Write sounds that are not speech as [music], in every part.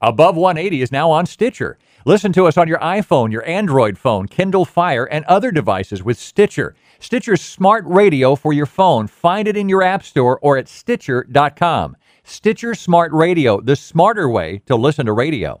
Above 180 is now on Stitcher. Listen to us on your iPhone, your Android phone, Kindle Fire, and other devices with Stitcher. Stitcher's smart radio for your phone. Find it in your App Store or at Stitcher.com. Stitcher Smart Radio, the smarter way to listen to radio.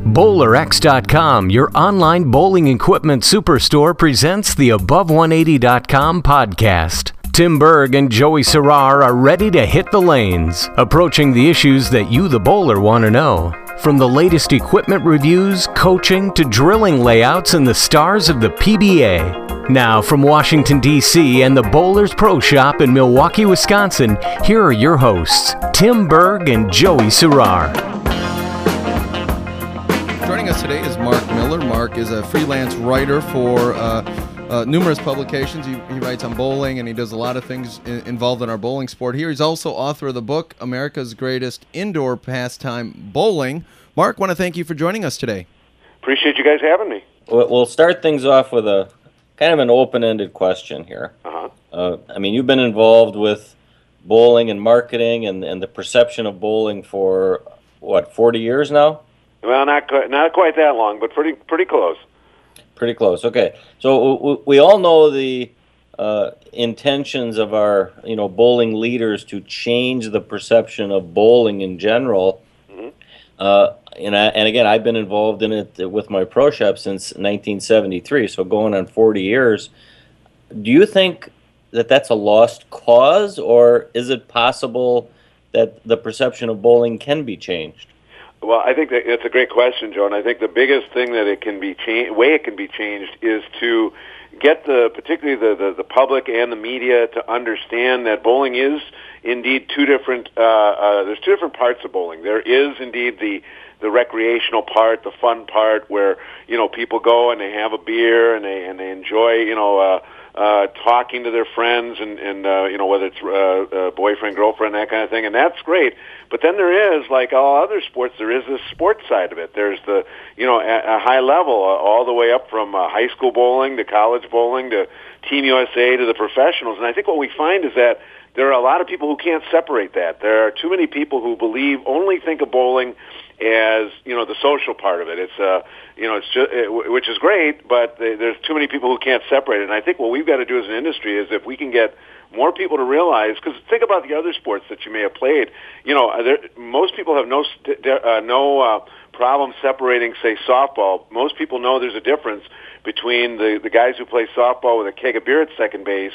BowlerX.com, your online bowling equipment superstore, presents the Above180.com podcast. Tim Berg and Joey Serrar are ready to hit the lanes, approaching the issues that you, the bowler, want to know. From the latest equipment reviews, coaching, to drilling layouts and the stars of the PBA. Now, from Washington, D.C. and the Bowlers Pro Shop in Milwaukee, Wisconsin, here are your hosts, Tim Berg and Joey Serrar. Joining us today is Mark Miller. Mark is a freelance writer for uh, uh, numerous publications. He, he, writes on bowling and he does a lot of things in, involved in our bowling sport here. He's also author of the book America's Greatest Indoor Pastime Bowling. Mark, want to thank you for joining us today. Appreciate you guys having me. We'll start things off with a kind of an open-ended question here. Uh-huh. Uh, I mean, you've been involved with bowling and marketing and, and the perception of bowling for what 40 years now well, not quite, not quite that long, but pretty pretty close. Pretty close. Okay, so we all know the uh, intentions of our you know bowling leaders to change the perception of bowling in general. Mm-hmm. Uh, and I, and again, I've been involved in it with my pro shop since 1973, so going on 40 years. Do you think that that's a lost cause, or is it possible that the perception of bowling can be changed? Well, I think that it's a great question, Joe. I think the biggest thing that it can be changed, way it can be changed, is to get the particularly the, the, the public and the media to understand that bowling is indeed two different. Uh, uh, there's two different parts of bowling. There is indeed the the recreational part, the fun part, where you know people go and they have a beer and they and they enjoy you know. Uh, uh, talking to their friends and, and uh, you know whether it's uh, uh, boyfriend, girlfriend, that kind of thing, and that's great. But then there is, like all other sports, there is this sports side of it. There's the you know at a high level, uh, all the way up from uh, high school bowling to college bowling to Team USA to the professionals. And I think what we find is that there are a lot of people who can't separate that. There are too many people who believe only think of bowling as you know the social part of it. It's uh you know it's just it, which is great, but there's too many people who can't separate it. And I think what we've got to do as an industry is if we can get more people to realize because think about the other sports that you may have played. You know, there, most people have no uh, no uh, problem separating, say, softball. Most people know there's a difference between the the guys who play softball with a keg of beer at second base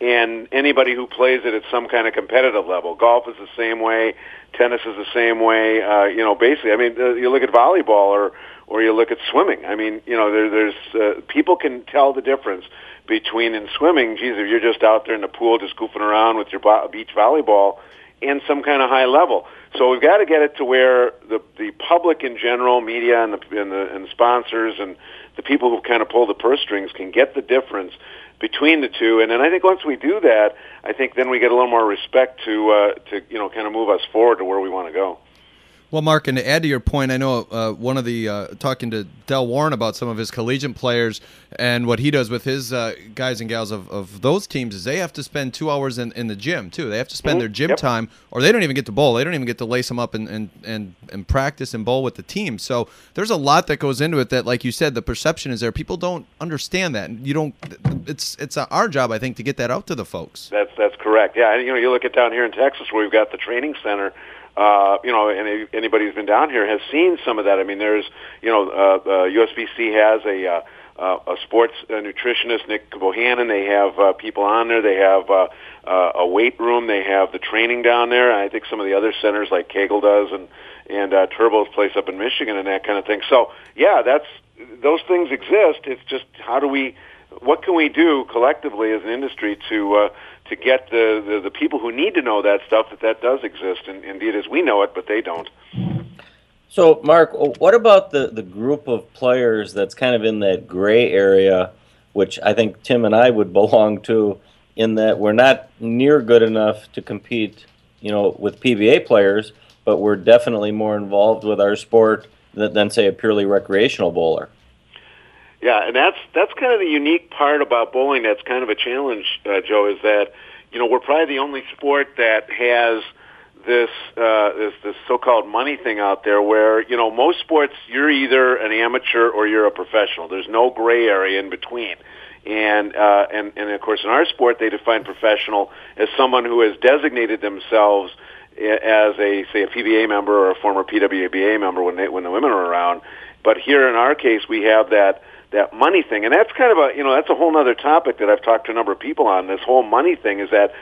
and anybody who plays it at some kind of competitive level. Golf is the same way. Tennis is the same way. Uh, you know, basically, I mean, uh, you look at volleyball or or you look at swimming. I mean, you know, there, there's uh, people can tell the difference between in swimming. Geez, if you're just out there in the pool, just goofing around with your bo- beach volleyball, and some kind of high level. So we've got to get it to where the the public in general, media and the and the and sponsors and the people who kind of pull the purse strings can get the difference between the two. And then I think once we do that, I think then we get a little more respect to uh, to you know kind of move us forward to where we want to go. Well, Mark, and to add to your point, I know uh, one of the uh, talking to Del Warren about some of his collegiate players and what he does with his uh, guys and gals of, of those teams is they have to spend two hours in, in the gym too. They have to spend mm-hmm. their gym yep. time, or they don't even get to bowl. They don't even get to lace them up and, and, and, and practice and bowl with the team. So there's a lot that goes into it. That, like you said, the perception is there. People don't understand that. You don't. It's it's our job, I think, to get that out to the folks. That's that's correct. Yeah, and you know, you look at down here in Texas where we've got the training center uh, you know, any, anybody who's been down here has seen some of that. I mean, there's, you know, uh, uh, USBC has a uh, uh, a sports uh, nutritionist, Nick Bohannon. They have uh, people on there. They have uh, uh, a weight room. They have the training down there. I think some of the other centers like Kegel does and and uh, Turbo's place up in Michigan and that kind of thing. So yeah, that's those things exist. It's just how do we, what can we do collectively as an industry to uh, to get the, the, the people who need to know that stuff that that does exist, and indeed as we know it, but they don't. So, Mark, what about the, the group of players that's kind of in that gray area, which I think Tim and I would [laughs] belong to, in that we're not near good enough to compete, you know, with PBA players, but we're definitely more involved with our sport than, than say, a purely recreational bowler. Yeah, and that's that's kind of the unique part about bowling. That's kind of a challenge, uh, Joe. Is that you know we're probably the only sport that has this uh, this this so-called money thing out there, where you know most sports you're either an amateur or you're a professional. There's no gray area in between. And uh, and and of course, in our sport, they define professional as someone who has designated themselves as a say a PBA member or a former PWBA member when they when the women are around. But here in our case, we have that that money thing, and that's kind of a you know that's a whole other topic that I've talked to a number of people on. This whole money thing is that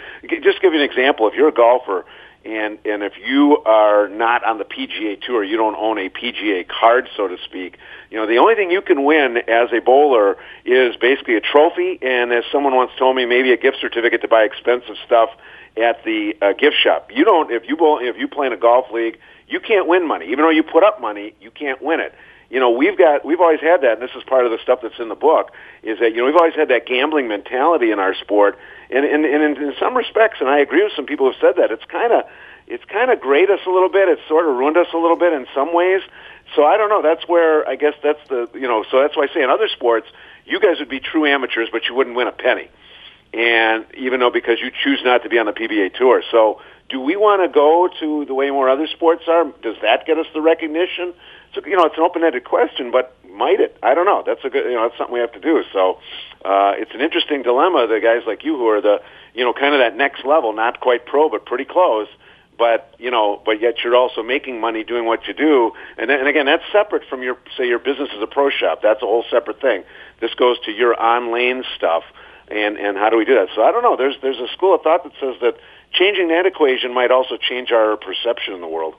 just give you an example. If you're a golfer and and if you are not on the PGA Tour, you don't own a PGA card, so to speak. You know, the only thing you can win as a bowler is basically a trophy, and as someone once told me, maybe a gift certificate to buy expensive stuff at the uh, gift shop. You don't if you bowl if you play in a golf league, you can't win money. Even though you put up money, you can't win it you know we've got we've always had that and this is part of the stuff that's in the book is that you know we've always had that gambling mentality in our sport. And and, and in, in some respects and I agree with some people who have said that it's kind of it's kind of grayed us a little bit. It's sort of ruined us a little bit in some ways. So I don't know. That's where I guess that's the you know so that's why I say in other sports you guys would be true amateurs but you wouldn't win a penny. And even though because you choose not to be on the PBA tour. So do we want to go to the way more other sports are? Does that get us the recognition so you know, it's an open-ended question, but might it? I don't know. That's a good, you know, that's something we have to do. So uh, it's an interesting dilemma. The guys like you who are the, you know, kind of that next level, not quite pro, but pretty close. But you know, but yet you're also making money doing what you do, and and again, that's separate from your say your business as a pro shop. That's a whole separate thing. This goes to your on lane stuff, and and how do we do that? So I don't know. There's there's a school of thought that says that changing that equation might also change our perception in the world.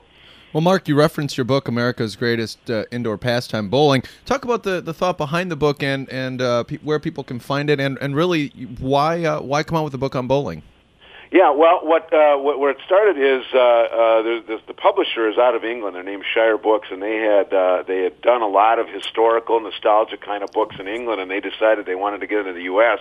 Well, Mark, you referenced your book, America's Greatest uh, Indoor Pastime Bowling. Talk about the, the thought behind the book and and uh, pe- where people can find it, and, and really why uh, why come out with a book on bowling. Yeah, well, what, uh, what where it started is uh, uh, the, the publisher is out of England. They're named Shire Books, and they had uh, they had done a lot of historical, nostalgia kind of books in England, and they decided they wanted to get into the U.S.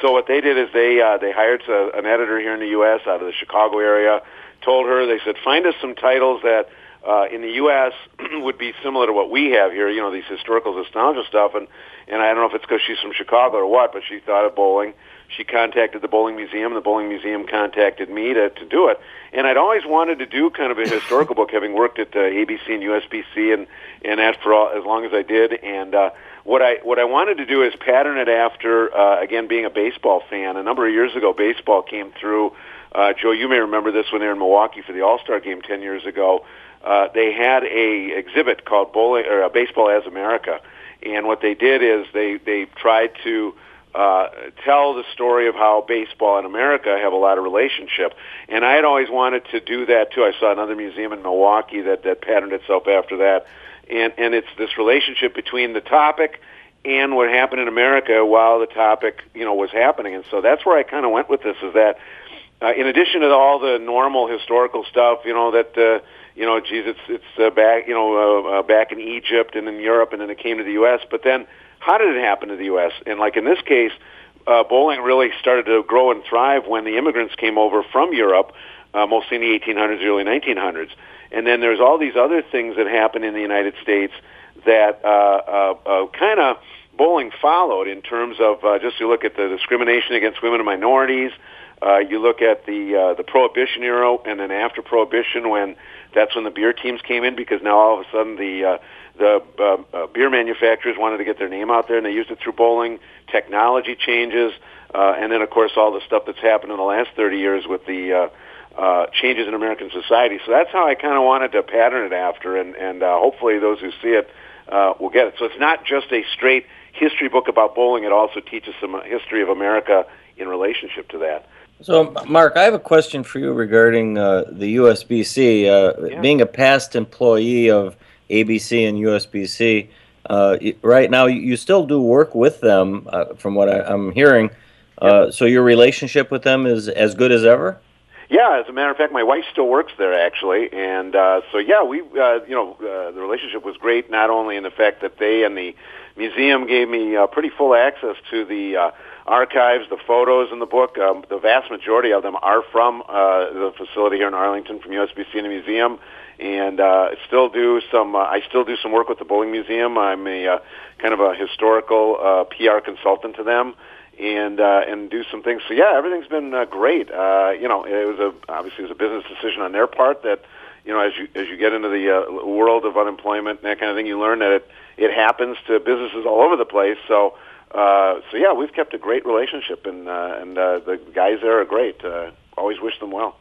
So what they did is they uh, they hired a, an editor here in the U.S. out of the Chicago area. Told her they said find us some titles that uh, in the U.S. [clears throat] would be similar to what we have here. You know, these historical nostalgia stuff, and and I don't know if it's because she's from Chicago or what, but she thought of bowling. She contacted the bowling museum. The bowling museum contacted me to to do it, and I'd always wanted to do kind of a historical book, having worked at uh, ABC and USBC and and that for all, as long as I did, and. uh what I what I wanted to do is pattern it after uh, again being a baseball fan. A number of years ago, baseball came through. Uh, Joe, you may remember this when they were in Milwaukee for the All Star game ten years ago uh, they had a exhibit called Bowling or uh, Baseball as America, and what they did is they they tried to uh, tell the story of how baseball and America have a lot of relationship. And I had always wanted to do that too. I saw another museum in Milwaukee that that patterned itself after that, and and it's this relationship between the topic and what happened in America while the topic you know was happening. And so that's where I kind of went with this. Is that uh, in addition to all the normal historical stuff, you know that. Uh, you know, geez, it's it's uh, back, you know, uh, uh, back in Egypt and in Europe, and then it came to the U.S. But then, how did it happen to the U.S.? And like in this case, uh, bowling really started to grow and thrive when the immigrants came over from Europe, uh, mostly in the 1800s, early 1900s. And then there's all these other things that happened in the United States that uh, uh, uh, kind of bowling followed in terms of just you look at the discrimination against women and minorities. You look at the the prohibition era, and then after prohibition, when that's when the beer teams came in because now all of a sudden the the uh, uh, beer manufacturers wanted to get their name out there and they used it through bowling. Technology changes, uh, and then of course all the stuff that's happened in the last 30 years with the uh, uh, changes in American society. So that's how I kind of wanted to pattern it after, and and uh, hopefully those who see it uh, will get it. So it's not just a straight history book about bowling; it also teaches some history of America in relationship to that. So, Mark, I have a question for you regarding uh, the USBC. Uh, yeah. Being a past employee of ABC and USBC, uh, right now you still do work with them, uh, from what I, am hearing. Uh, so, your relationship with them is as good as ever? Yeah, as a matter of fact, my wife still works there actually, and uh, so yeah, we uh, you know uh, the relationship was great. Not only in the fact that they and the museum gave me uh, pretty full access to the uh, archives, the photos in the book. Um, the vast majority of them are from uh, the facility here in Arlington, from USBC and the museum, and uh, still do some. Uh, I still do some work with the Bowling Museum. I'm a uh, kind of a historical uh, PR consultant to them. And uh, and do some things. So yeah, everything's been uh, great. Uh, you know, it was a obviously it was a business decision on their part that you know, as you as you get into the uh, world of unemployment and that kind of thing, you learn that it it happens to businesses all over the place. So uh, so yeah, we've kept a great relationship, and uh, and uh, the guys there are great. Uh, always wish them well.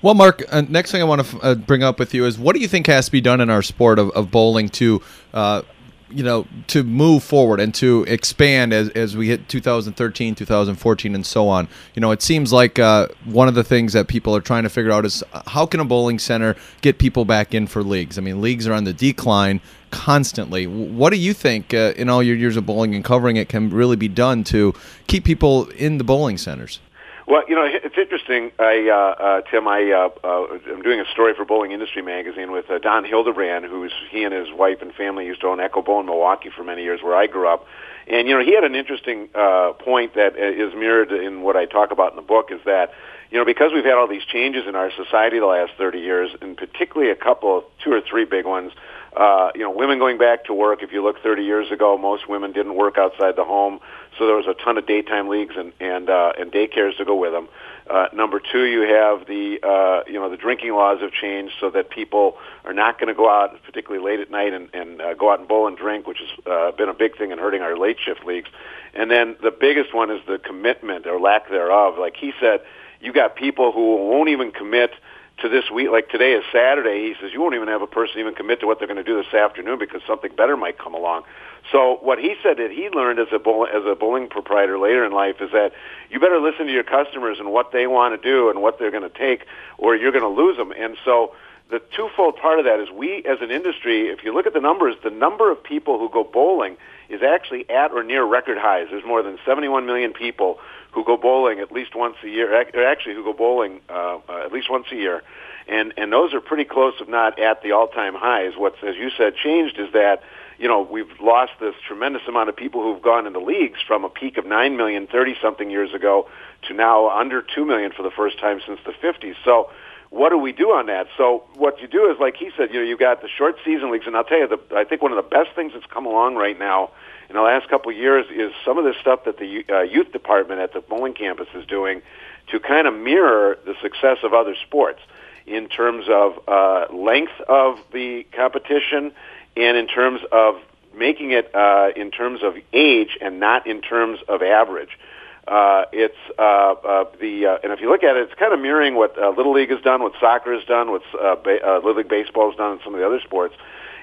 Well, Mark, uh, next thing I want to f- uh, bring up with you is what do you think has to be done in our sport of, of bowling to, uh, you know, to move forward and to expand as, as we hit 2013, 2014, and so on? You know, it seems like uh, one of the things that people are trying to figure out is how can a bowling center get people back in for leagues? I mean, leagues are on the decline constantly. What do you think uh, in all your years of bowling and covering it can really be done to keep people in the bowling centers? Well, you know, it's interesting. I, uh, uh, Tim, I, uh, uh, I'm doing a story for Bowling Industry Magazine with uh, Don Hildebrand, who's he and his wife and family used to own Echo Bowl in Milwaukee for many years, where I grew up. And you know, he had an interesting uh, point that is mirrored in what I talk about in the book. Is that you know, because we've had all these changes in our society the last 30 years, and particularly a couple, two or three big ones. Uh, you know, women going back to work. If you look 30 years ago, most women didn't work outside the home, so there was a ton of daytime leagues and and uh, and daycares to go with them. Uh, number two, you have the uh, you know the drinking laws have changed so that people are not going to go out, particularly late at night, and, and uh, go out and bowl and drink, which has uh, been a big thing in hurting our late shift leagues. And then the biggest one is the commitment or lack thereof. Like he said, you got people who won't even commit to this week. Like today is Saturday. He says you won't even have a person even commit to what they're going to do this afternoon because something better might come along. So what he said that he learned as a bowl, as a bowling proprietor later in life is that you better listen to your customers and what they want to do and what they're going to take, or you're going to lose them. And so the twofold part of that is we as an industry, if you look at the numbers, the number of people who go bowling is actually at or near record highs. There's more than 71 million people who go bowling at least once a year, or actually who go bowling uh, uh, at least once a year, and and those are pretty close, if not at the all-time highs. What's as you said changed is that you know we've lost this tremendous amount of people who've gone into leagues from a peak of nine million 30 something years ago to now under two million for the first time since the 50s. So what do we do on that? So what you do is, like he said, you know, you've got the short season leagues, and I'll tell you, the, I think one of the best things that's come along right now in the last couple of years is some of the stuff that the uh, youth department at the bowling campus is doing to kind of mirror the success of other sports in terms of uh, length of the competition and in terms of making it uh, in terms of age and not in terms of average. Uh, it's uh, uh, the uh, and if you look at it, it's kind of mirroring what uh, Little League has done, what soccer has done, what uh, ba- uh, Little League baseball has done, and some of the other sports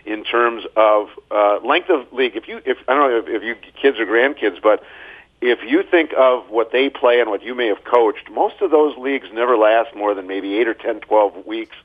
in terms of uh, length of league. If you, if I don't know if, if you kids or grandkids, but if you think of what they play and what you may have coached, most of those leagues never last more than maybe eight or ten, twelve weeks.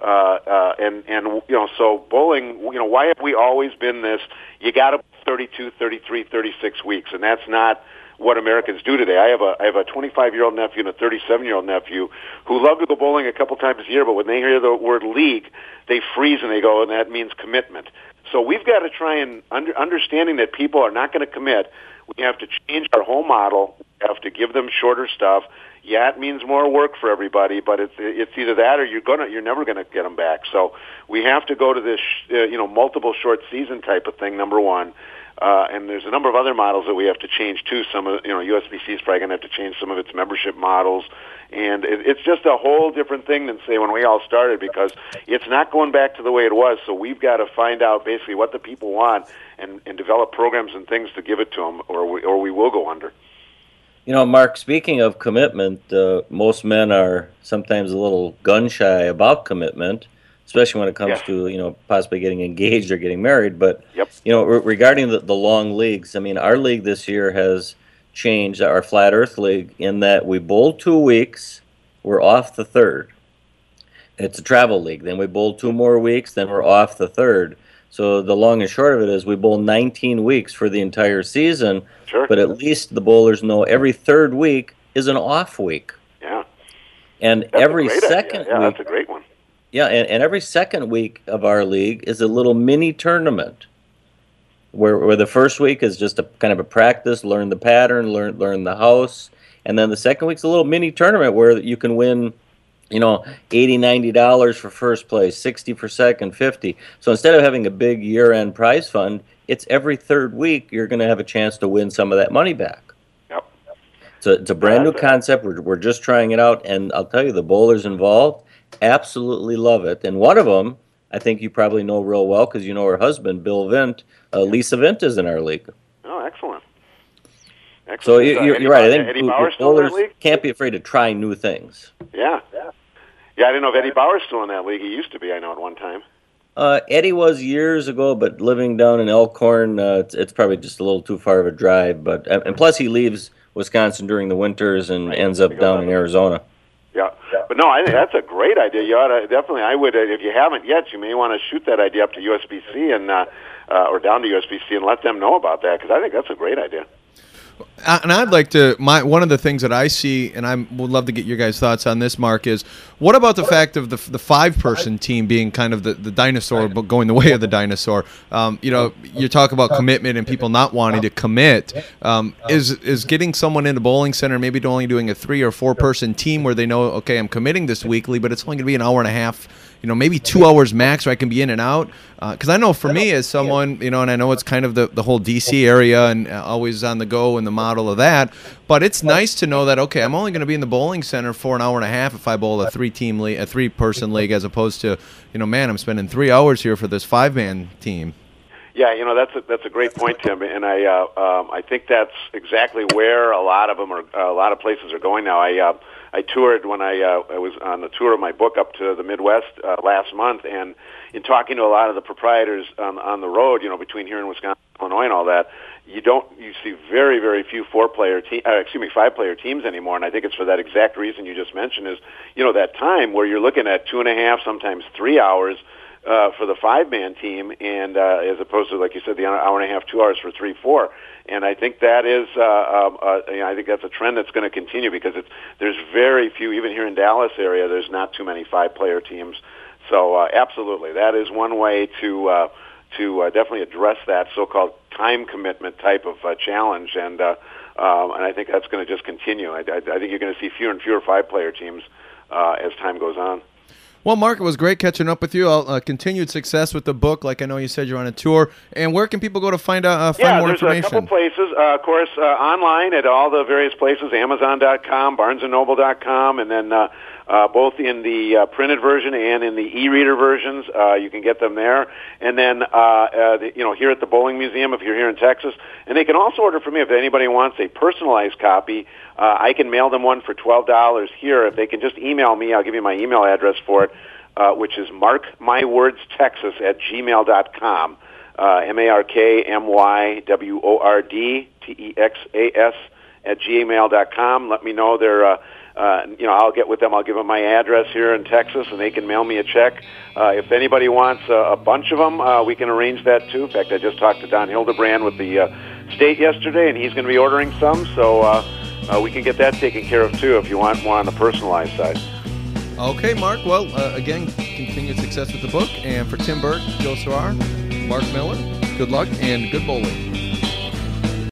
Uh, uh, and and you know, so bowling. You know, why have we always been this? You got to 32, 33, 36 weeks, and that's not what Americans do today. I have a I have a 25 year old nephew and a 37 year old nephew who love to go bowling a couple times a year, but when they hear the word league, they freeze and they go, and that means commitment. So we've got to try and under, understanding that people are not going to commit. We have to change our whole model. We have to give them shorter stuff. Yeah, it means more work for everybody, but it's it's either that or you're gonna you're never gonna get them back. So we have to go to this uh, you know multiple short season type of thing. Number one. Uh, and there's a number of other models that we have to change too. Some of you know USBC is probably going to have to change some of its membership models, and it, it's just a whole different thing than say when we all started because it's not going back to the way it was. So we've got to find out basically what the people want and, and develop programs and things to give it to them, or we, or we will go under. You know, Mark. Speaking of commitment, uh, most men are sometimes a little gun shy about commitment especially when it comes yeah. to you know possibly getting engaged or getting married. But yep. you know, re- regarding the, the long leagues, I mean, our league this year has changed our flat Earth league in that we bowl two weeks, we're off the third. It's a travel league. Then we bowl two more weeks, then we're off the third. So the long and short of it is we bowl 19 weeks for the entire season. Sure. But at least the bowlers know every third week is an off week. Yeah. And That's every second idea. Yeah, week, that's a great one. Yeah, and, and every second week of our league is a little mini tournament. Where, where the first week is just a kind of a practice, learn the pattern, learn learn the house, and then the second week's a little mini tournament where you can win, you know, 80 90 dollars for first place, 60 for second, 50. So instead of having a big year-end prize fund, it's every third week you're going to have a chance to win some of that money back. Yep. So it's a brand new concept. We're, we're just trying it out, and I'll tell you, the bowlers involved absolutely love it. And one of them, I think you probably know real well because you know her husband, Bill Vint. Uh, Lisa Vint is in our league. Oh, excellent. Excellent. So you, uh, you're, Eddie you're right. I think Eddie Bauer's still in that bowlers league. can't be afraid to try new things. Yeah. Yeah, Yeah, I didn't know if Eddie Bauer's still in that league. He used to be, I know, at one time. Uh, Eddie was years ago, but living down in Elkhorn, uh, it's, it's probably just a little too far of a drive. But and plus, he leaves Wisconsin during the winters and ends up down in Arizona. But no, I think that's a great idea. You ought to definitely. I would, uh, if you haven't yet, you may want to shoot that idea up to USBC and uh, uh, or down to USBC and let them know about that because I think that's a great idea. Uh, and I'd like to my one of the things that I see, and I would love to get your guys' thoughts on this. Mark is what about the fact of the the five person team being kind of the, the dinosaur, but going the way of the dinosaur? Um, you know, you talk about commitment and people not wanting to commit. Um, is is getting someone in a bowling center, maybe only doing a three or four person team where they know, okay, I'm committing this weekly, but it's only going to be an hour and a half you know, maybe two hours max where I can be in and out. Because I know for me, as someone, you know, and I know it's kind of the, the whole DC area and uh, always on the go and the model of that. But it's nice to know that okay, I'm only going to be in the bowling center for an hour and a half if I bowl a three team league, a three person [laughs] league, as opposed to, you know, man, I'm spending three hours here for this five man team. Yeah, you know that's a, that's a great point, Tim, and I uh, um, I think that's exactly where a lot of them are. Uh, a lot of places are going now. I uh, I toured when I uh, I was on the tour of my book up to the Midwest uh, last month, and in talking to a lot of the proprietors on on the road, you know, between here and Wisconsin, Illinois, and all that, you don't you see very very few four player team, uh, excuse me, five player teams anymore, and I think it's for that exact reason you just mentioned is you know that time where you're looking at two and a half, sometimes three hours uh, for the five man team, and uh, as opposed to like you said, the hour and a half, two hours for three, four. And I think that is, uh, um, uh, know, I think that's a trend that's going to continue because it's there's very few, even here in Dallas area, there's not too many five player teams. So uh, absolutely, that is one way to uh, to uh, definitely address that so-called time commitment type of uh, challenge, and uh, um, and I think that's going to just continue. I, I, I think you're going to see fewer and fewer five player teams uh, as time goes on. Well, Mark, it was great catching up with you. Uh, continued success with the book. Like I know you said you're on a tour. And where can people go to find out uh, find yeah, more there's information? a couple places. Uh, of course, uh, online at all the various places, Amazon.com, BarnesandNoble.com, and then uh, both in the uh, printed version and in the e-reader versions. Uh, you can get them there. And then, uh, uh, the, you know, here at the Bowling Museum, if you're here in Texas, and they can also order from me if anybody wants a personalized copy. Uh, I can mail them one for twelve dollars here. If they can just email me, I'll give you my email address for it, uh, which is markmywordstexas at gmail dot com. Uh, M A R K M Y W O R D T E X A S at gmail dot com. Let me know their. Uh, uh, you know, I'll get with them. I'll give them my address here in Texas, and they can mail me a check. Uh, if anybody wants uh, a bunch of them, uh, we can arrange that too. In fact, I just talked to Don Hildebrand with the uh, state yesterday, and he's going to be ordering some. So uh, uh, we can get that taken care of too if you want more on the personalized side. Okay, Mark. Well, uh, again, continued success with the book. And for Tim Burke, Joe Sarar, Mark Miller, good luck and good bowling.